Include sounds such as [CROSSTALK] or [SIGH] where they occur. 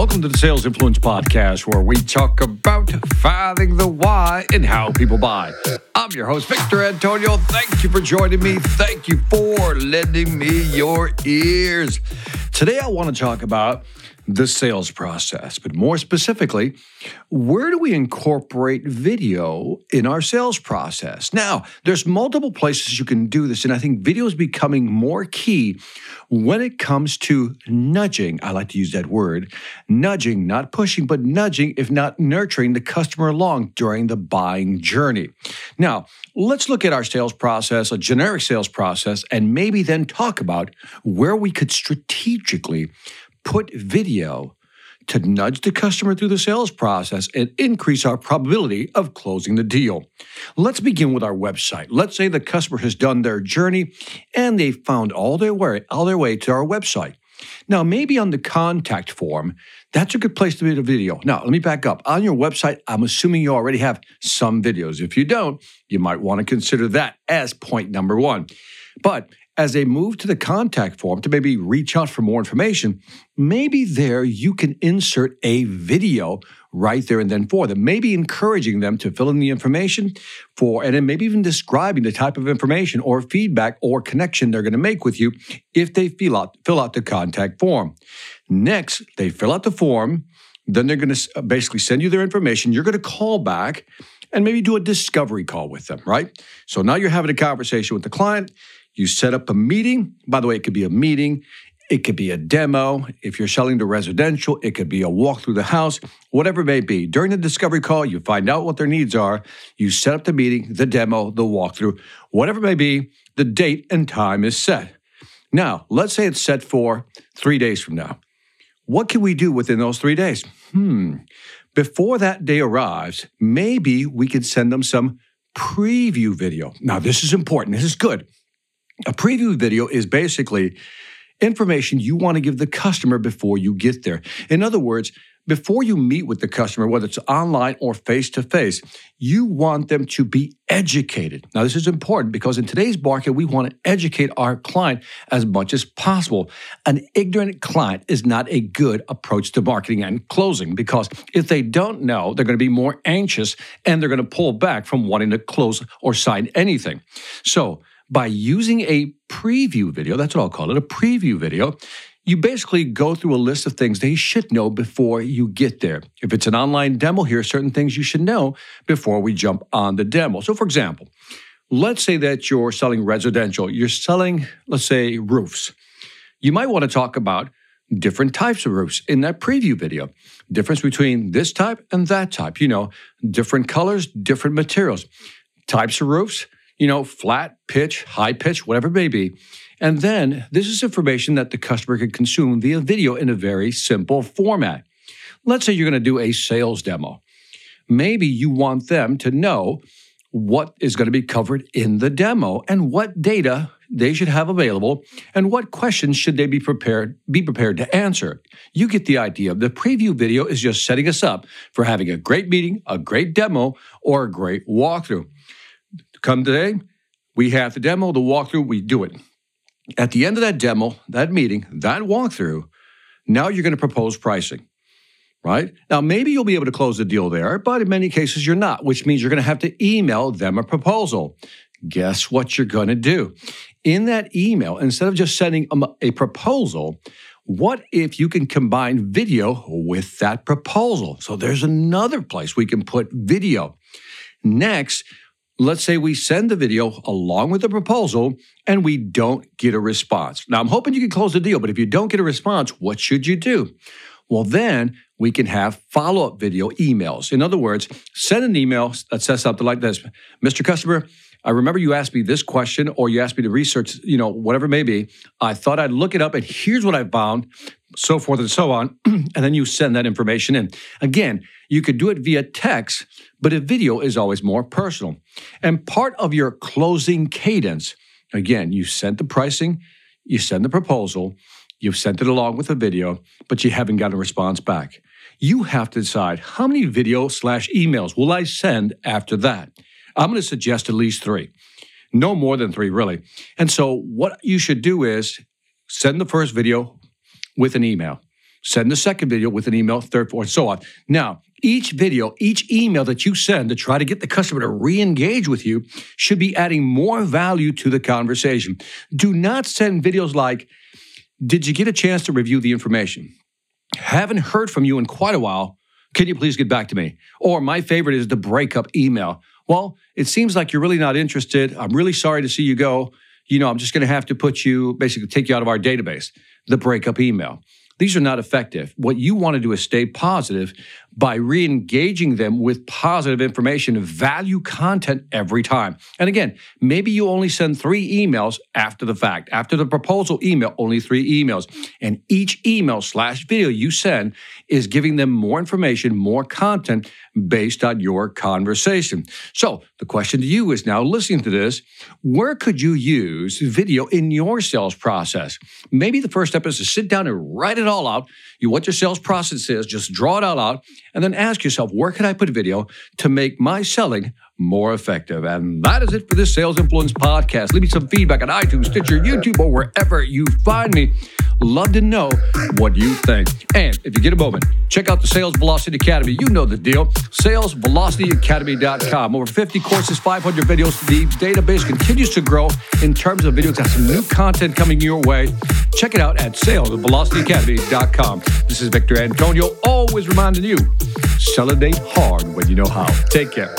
Welcome to the Sales Influence Podcast, where we talk about finding the why and how people buy. I'm your host, Victor Antonio. Thank you for joining me. Thank you for lending me your ears. Today, I want to talk about the sales process, but more specifically, where do we incorporate video in our sales process? Now, there's multiple places you can do this, and I think video is becoming more key when it comes to nudging. I like to use that word nudging, not pushing, but nudging, if not nurturing the customer along during the buying journey. Now, let's look at our sales process, a generic sales process, and maybe then talk about where we could strategically put video to nudge the customer through the sales process and increase our probability of closing the deal. Let's begin with our website. Let's say the customer has done their journey and they found all their way, all their way to our website. Now, maybe on the contact form, that's a good place to be a video. Now, let me back up. On your website, I'm assuming you already have some videos. If you don't, you might want to consider that as point number one. But as they move to the contact form to maybe reach out for more information, maybe there you can insert a video right there and then for them, maybe encouraging them to fill in the information for, and then maybe even describing the type of information or feedback or connection they're going to make with you if they fill out, fill out the contact form. Next, they fill out the form, then they're going to basically send you their information. You're going to call back and maybe do a discovery call with them, right? So now you're having a conversation with the client. You set up a meeting. By the way, it could be a meeting, it could be a demo. If you're selling to residential, it could be a walk through the house, whatever it may be. During the discovery call, you find out what their needs are. You set up the meeting, the demo, the walkthrough, whatever it may be, the date and time is set. Now, let's say it's set for three days from now. What can we do within those three days? Hmm. Before that day arrives, maybe we could send them some preview video. Now, this is important. This is good. A preview video is basically information you want to give the customer before you get there. In other words, before you meet with the customer, whether it's online or face to face, you want them to be educated. Now, this is important because in today's market, we want to educate our client as much as possible. An ignorant client is not a good approach to marketing and closing because if they don't know, they're going to be more anxious and they're going to pull back from wanting to close or sign anything. So, by using a preview video, that's what I'll call it, a preview video, you basically go through a list of things they should know before you get there. If it's an online demo, here are certain things you should know before we jump on the demo. So, for example, let's say that you're selling residential, you're selling, let's say, roofs. You might want to talk about different types of roofs in that preview video. Difference between this type and that type, you know, different colors, different materials, types of roofs you know, flat, pitch, high pitch, whatever it may be. And then this is information that the customer can consume via video in a very simple format. Let's say you're going to do a sales demo. Maybe you want them to know what is going to be covered in the demo and what data they should have available and what questions should they be prepared be prepared to answer. You get the idea. The preview video is just setting us up for having a great meeting, a great demo, or a great walkthrough. Come today, we have the demo, the walkthrough, we do it. At the end of that demo, that meeting, that walkthrough, now you're going to propose pricing, right? Now, maybe you'll be able to close the deal there, but in many cases you're not, which means you're going to have to email them a proposal. Guess what you're going to do? In that email, instead of just sending a proposal, what if you can combine video with that proposal? So there's another place we can put video. Next, let's say we send the video along with the proposal and we don't get a response. Now, I'm hoping you can close the deal, but if you don't get a response, what should you do? Well, then we can have follow up video emails. In other words, send an email that says something like this Mr. Customer, I remember you asked me this question or you asked me to research, you know, whatever it may be. I thought I'd look it up and here's what I found, so forth and so on. [CLEARS THROAT] and then you send that information in. Again, you could do it via text, but a video is always more personal. And part of your closing cadence, again, you sent the pricing, you send the proposal, you've sent it along with a video, but you haven't got a response back. You have to decide how many video slash emails will I send after that? I'm going to suggest at least three. No more than three, really. And so, what you should do is send the first video with an email. Send the second video with an email, third, fourth, and so on. Now, each video, each email that you send to try to get the customer to re engage with you should be adding more value to the conversation. Do not send videos like, Did you get a chance to review the information? Haven't heard from you in quite a while. Can you please get back to me? Or my favorite is the breakup email. Well, it seems like you're really not interested. I'm really sorry to see you go. You know, I'm just going to have to put you, basically, take you out of our database. The breakup email. These are not effective. What you want to do is stay positive by re engaging them with positive information, value content every time. And again, maybe you only send three emails after the fact. After the proposal email, only three emails. And each email slash video you send is giving them more information, more content based on your conversation. So the question to you is now listening to this, where could you use video in your sales process? Maybe the first step is to sit down and write it all out. You what your sales process is, just draw it all out, and then ask yourself, where can I put video to make my selling more effective? And that is it for this Sales Influence podcast. Leave me some feedback on iTunes, Stitcher, YouTube, or wherever you find me. Love to know what you think. And if you get a moment, check out the Sales Velocity Academy. You know the deal. SalesVelocityAcademy.com. Over 50 courses, 500 videos. The database continues to grow in terms of videos. Got some new content coming your way. Check it out at SalesVelocityAcademy.com. This is Victor Antonio, always reminding you, date hard when you know how. Take care.